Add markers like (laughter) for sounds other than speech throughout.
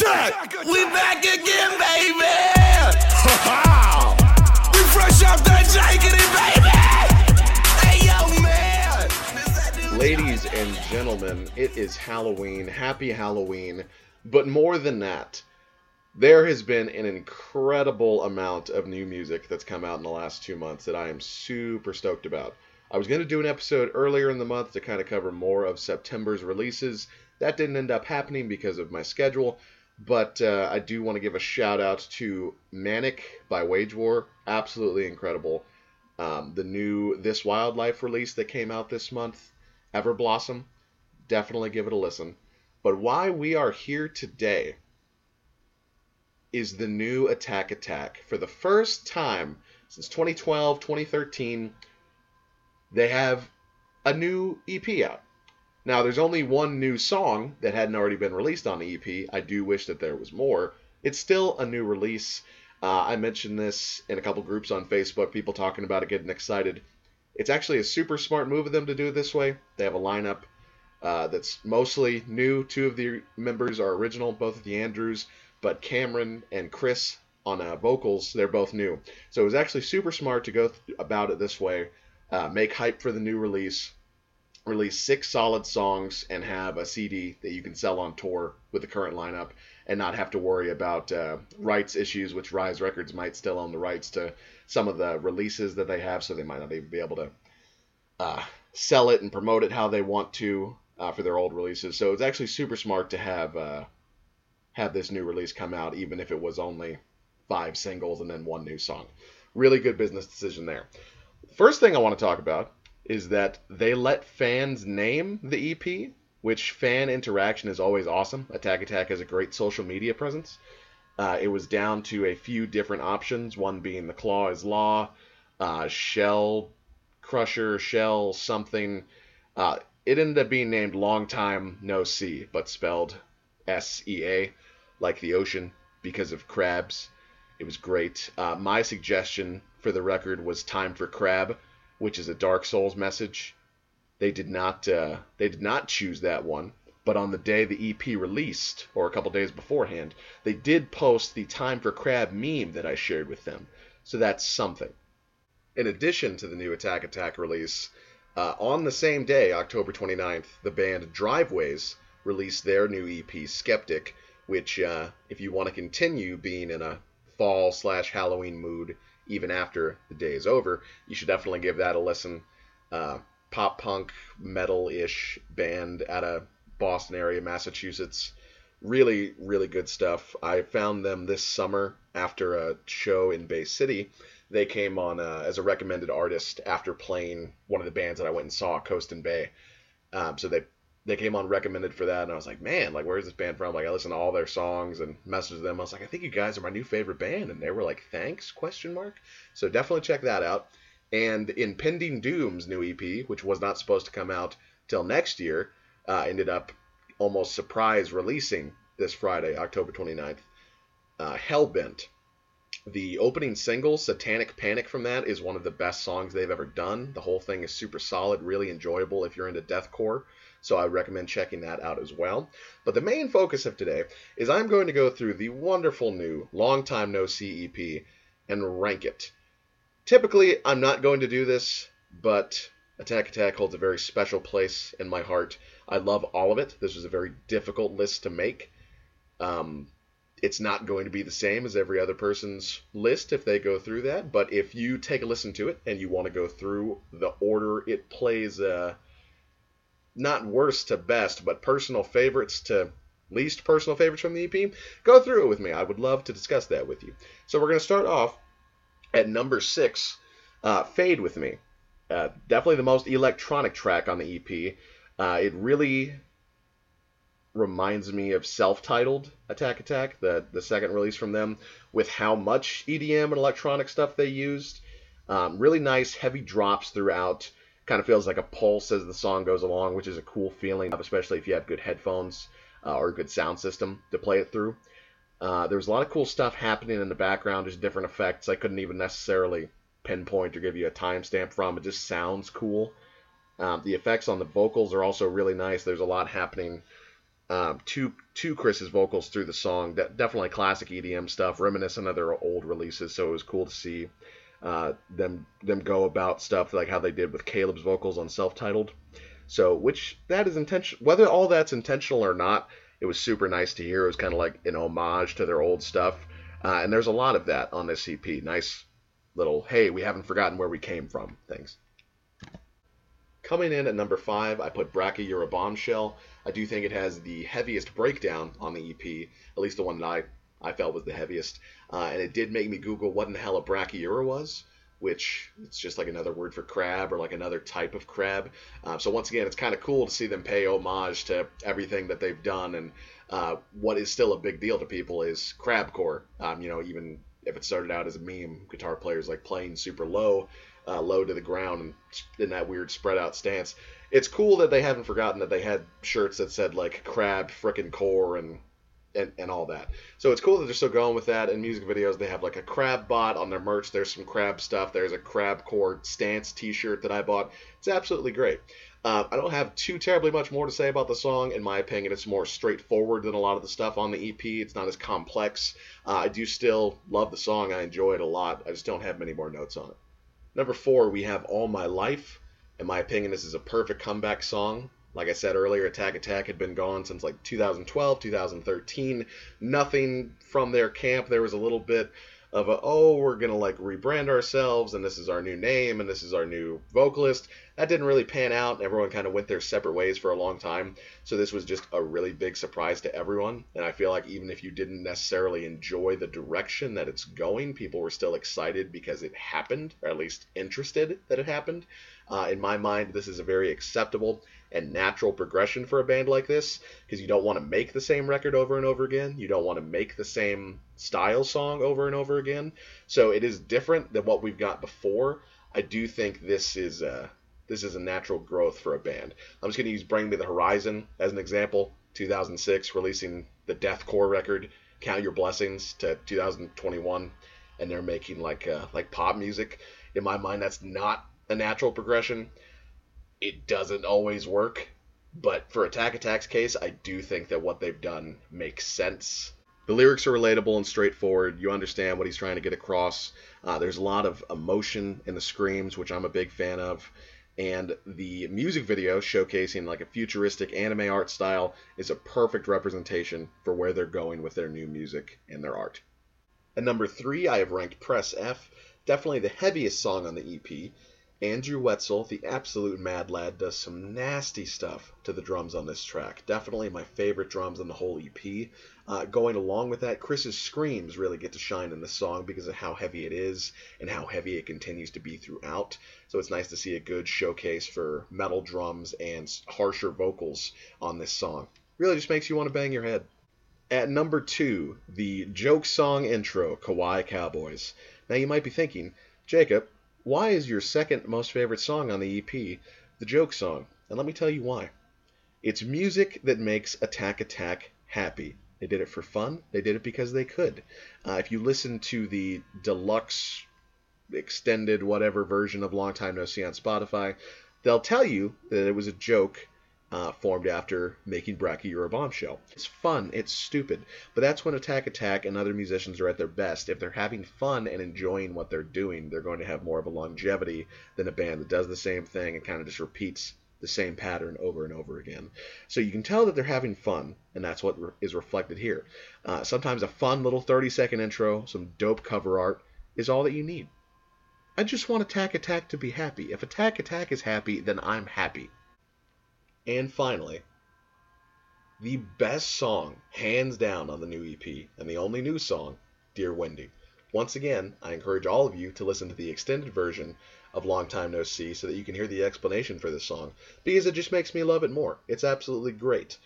Attack, attack! We back again, baby! (laughs) we fresh off that jackety, baby! Hey, yo, man! Is that the- Ladies and gentlemen, it is Halloween. Happy Halloween. But more than that, there has been an incredible amount of new music that's come out in the last two months that I am super stoked about. I was going to do an episode earlier in the month to kind of cover more of September's releases. That didn't end up happening because of my schedule, but uh, I do want to give a shout out to Manic by Wage War. Absolutely incredible. Um, the new This Wild Life release that came out this month, Ever Blossom. Definitely give it a listen. But why we are here today is the new Attack Attack. For the first time since 2012, 2013, they have a new EP out. Now, there's only one new song that hadn't already been released on the EP. I do wish that there was more. It's still a new release. Uh, I mentioned this in a couple groups on Facebook, people talking about it, getting excited. It's actually a super smart move of them to do it this way. They have a lineup uh, that's mostly new. Two of the members are original, both of the Andrews, but Cameron and Chris on uh, vocals, they're both new. So it was actually super smart to go th- about it this way. Uh, make hype for the new release, release six solid songs, and have a CD that you can sell on tour with the current lineup, and not have to worry about uh, rights issues, which Rise Records might still own the rights to some of the releases that they have, so they might not even be able to uh, sell it and promote it how they want to uh, for their old releases. So it's actually super smart to have uh, have this new release come out, even if it was only five singles and then one new song. Really good business decision there. First thing I want to talk about is that they let fans name the EP, which fan interaction is always awesome. Attack Attack has a great social media presence. Uh, it was down to a few different options, one being the Claw is Law, uh, Shell Crusher, Shell something. Uh, it ended up being named Long Time No Sea, but spelled S E A, like the ocean, because of crabs. It was great. Uh, my suggestion for the record was Time for Crab, which is a Dark Souls message. They did not uh, they did not choose that one, but on the day the EP released, or a couple days beforehand, they did post the Time for Crab meme that I shared with them. So that's something. In addition to the new Attack Attack release, uh, on the same day, October 29th, the band Driveways released their new EP, Skeptic, which, uh, if you want to continue being in a fall slash Halloween mood even after the day is over, you should definitely give that a listen. Uh, pop punk, metal ish band out of Boston area, Massachusetts. Really, really good stuff. I found them this summer after a show in Bay City they came on uh, as a recommended artist after playing one of the bands that I went and saw, Coast and Bay. Um, so they they came on recommended for that, and I was like, man, like where's this band from? Like I listened to all their songs and messaged them. I was like, I think you guys are my new favorite band, and they were like, thanks? Question mark. So definitely check that out. And Impending Doom's new EP, which was not supposed to come out till next year, uh, ended up almost surprise releasing this Friday, October 29th. Uh, Hellbent the opening single, Satanic Panic, from that is one of the best songs they've ever done. The whole thing is super solid, really enjoyable if you're into deathcore. So I recommend checking that out as well. But the main focus of today is I'm going to go through the wonderful new Long Time No Sea EP and rank it. Typically, I'm not going to do this, but Attack Attack holds a very special place in my heart. I love all of it. This was a very difficult list to make. Um, it's not going to be the same as every other person's list if they go through that. But if you take a listen to it and you want to go through the order it plays, uh, not worst to best, but personal favorites to least personal favorites from the EP, go through it with me. I would love to discuss that with you. So we're going to start off at number six, uh, Fade with Me. Uh, definitely the most electronic track on the EP. Uh, it really reminds me of self-titled Attack Attack, the the second release from them, with how much EDM and electronic stuff they used. Um, really nice, heavy drops throughout. Kind of feels like a pulse as the song goes along, which is a cool feeling, especially if you have good headphones uh, or a good sound system to play it through. Uh, there was a lot of cool stuff happening in the background, just different effects I couldn't even necessarily pinpoint or give you a timestamp from. It just sounds cool. Um, the effects on the vocals are also really nice. There's a lot happening um, to to Chris's vocals through the song. De- definitely classic EDM stuff, reminiscent of their old releases. So it was cool to see uh, them them go about stuff like how they did with Caleb's vocals on self-titled. So which that is intentional. Whether all that's intentional or not, it was super nice to hear. It was kind of like an homage to their old stuff. Uh, and there's a lot of that on this EP. Nice little hey, we haven't forgotten where we came from things. Coming in at number five, I put Brachyura Bombshell. I do think it has the heaviest breakdown on the EP, at least the one that I, I felt was the heaviest. Uh, and it did make me Google what in the hell a Brachyura was, which it's just like another word for crab or like another type of crab. Uh, so once again, it's kind of cool to see them pay homage to everything that they've done. And uh, what is still a big deal to people is crabcore. Um, you know, even if it started out as a meme, guitar players like playing super low uh, low to the ground and in that weird spread out stance. It's cool that they haven't forgotten that they had shirts that said like crab frickin' core and, and and all that. So it's cool that they're still going with that. In music videos, they have like a crab bot on their merch. There's some crab stuff. There's a crab core stance T-shirt that I bought. It's absolutely great. Uh, I don't have too terribly much more to say about the song. In my opinion, it's more straightforward than a lot of the stuff on the EP. It's not as complex. Uh, I do still love the song. I enjoy it a lot. I just don't have many more notes on it. Number four, we have All My Life. In my opinion, this is a perfect comeback song. Like I said earlier, Attack Attack had been gone since like 2012, 2013. Nothing from their camp. There was a little bit of a, oh, we're going to like rebrand ourselves and this is our new name and this is our new vocalist. That didn't really pan out. Everyone kind of went their separate ways for a long time. So this was just a really big surprise to everyone. And I feel like even if you didn't necessarily enjoy the direction that it's going, people were still excited because it happened, or at least interested that it happened. Uh, in my mind, this is a very acceptable and natural progression for a band like this because you don't want to make the same record over and over again. You don't want to make the same style song over and over again. So it is different than what we've got before. I do think this is a, this is a natural growth for a band. I'm just going to use Bring Me the Horizon as an example. 2006 releasing the deathcore record Count Your Blessings to 2021 and they're making like uh, like pop music. In my mind that's not a natural progression it doesn't always work. But for Attack Attack's case, I do think that what they've done makes sense. The lyrics are relatable and straightforward. You understand what he's trying to get across. Uh, there's a lot of emotion in the screams, which I'm a big fan of. And the music video showcasing like a futuristic anime art style is a perfect representation for where they're going with their new music and their art. At number three, I have ranked Press F, definitely the heaviest song on the EP, Andrew Wetzel, the absolute mad lad, does some nasty stuff to the drums on this track. Definitely my favorite drums on the whole EP. Uh, going along with that, Chris's screams really get to shine in this song because of how heavy it is and how heavy it continues to be throughout. So it's nice to see a good showcase for metal drums and harsher vocals on this song. Really just makes you want to bang your head. At number two, the joke song intro, Kawaii Cowboys. Now you might be thinking, Jacob, why is your second most favorite song on the EP the joke song? And let me tell you why. It's music that makes Attack Attack happy. They did it for fun. They did it because they could. Uh, if you listen to the deluxe, extended, whatever version of Long Time No Sea on Spotify, they'll tell you that it was a joke uh, formed after making Brachyura Bombshell. It's fun, it's stupid, but that's when Attack Attack and other musicians are at their best. If they're having fun and enjoying what they're doing, they're going to have more of a longevity than a band that does the same thing and kind of just repeats the same pattern over and over again. So you can tell that they're having fun, and that's what re- is reflected here. Uh, sometimes a fun little 30 second intro, some dope cover art, is all that you need. I just want Attack Attack to be happy. If Attack Attack is happy, then I'm happy. And finally, the best song, hands down, on the new EP, and the only new song, Dear Wendy. Once again, I encourage all of you to listen to the extended version of Long Time No Sea so that you can hear the explanation for this song, because it just makes me love it more. It's absolutely great.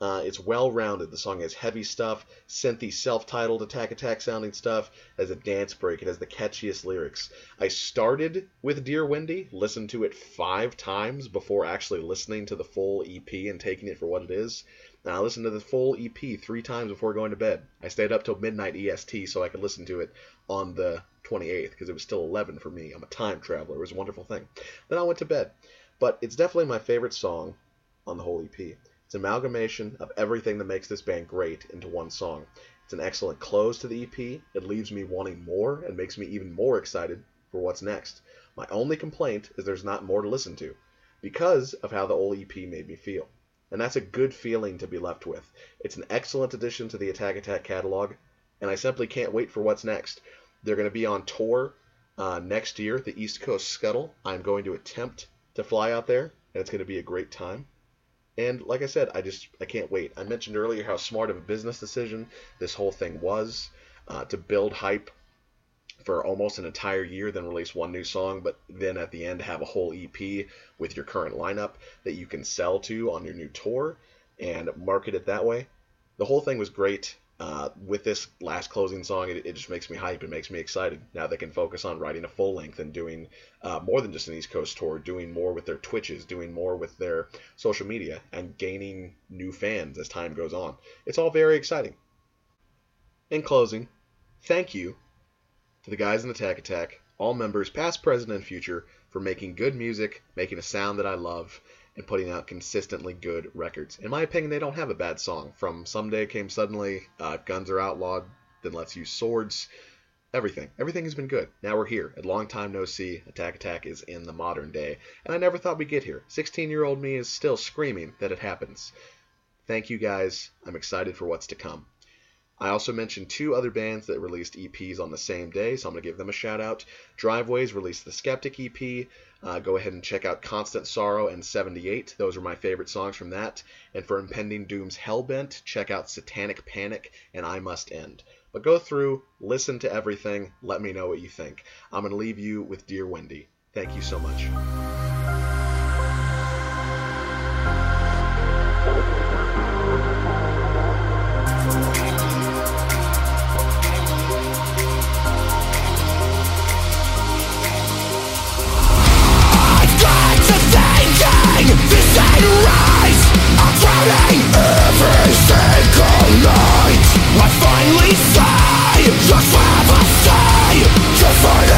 Uh, it's well rounded. The song has heavy stuff, synthy, self titled Attack Attack sounding stuff, as a dance break, it has the catchiest lyrics. I started with Dear Wendy, listened to it five times before actually listening to the full EP and taking it for what it is. And I listened to the full EP three times before going to bed. I stayed up till midnight EST so I could listen to it on the 28th because it was still 11 for me. I'm a time traveler. It was a wonderful thing. Then I went to bed. But it's definitely my favorite song on the whole EP. It's an amalgamation of everything that makes this band great into one song. It's an excellent close to the EP. It leaves me wanting more and makes me even more excited for what's next. My only complaint is there's not more to listen to because of how the old EP made me feel. And that's a good feeling to be left with. It's an excellent addition to the Attack Attack catalog, and I simply can't wait for what's next. They're going to be on tour uh, next year, the East Coast Scuttle. I'm going to attempt to fly out there, and it's going to be a great time. And like I said, I just I can't wait. I mentioned earlier how smart of a business decision this whole thing was uh, to build hype for almost an entire year, then release one new song, but then at the end have a whole EP with your current lineup that you can sell to on your new tour and market it that way. The whole thing was great. Uh, with this last closing song, it, it, just makes me hype. It makes me excited. Now they can focus on writing a full length and doing uh, more than just an East Coast tour, doing more with their Twitches, doing more with their social media, and gaining new fans as time goes on. It's all very exciting. In closing, thank you to the guys in Attack Attack, all members, past, present, and future, for making good music, making a sound that I love, and putting out consistently good records. In my opinion, they don't have a bad song. From Someday Came Suddenly, uh, Guns Are Outlawed, Then Let's Use Swords, everything. Everything has been good. Now we're here. At Long Time No Sea, Attack Attack is in the modern day. And I never thought we'd get here. 16 year old me is still screaming that it happens. Thank you guys. I'm excited for what's to come. I also mentioned two other bands that released EPs on the same day, so I'm going to give them a shout out. Driveways released the Skeptic EP. Uh, go ahead and check out Constant Sorrow and 78. Those are my favorite songs from that. And for Impending Doom's Hellbent, check out Satanic Panic and I Must End. But go through, listen to everything, let me know what you think. I'm going to leave you with Dear Wendy. Thank you so much. I finally say, just have a say,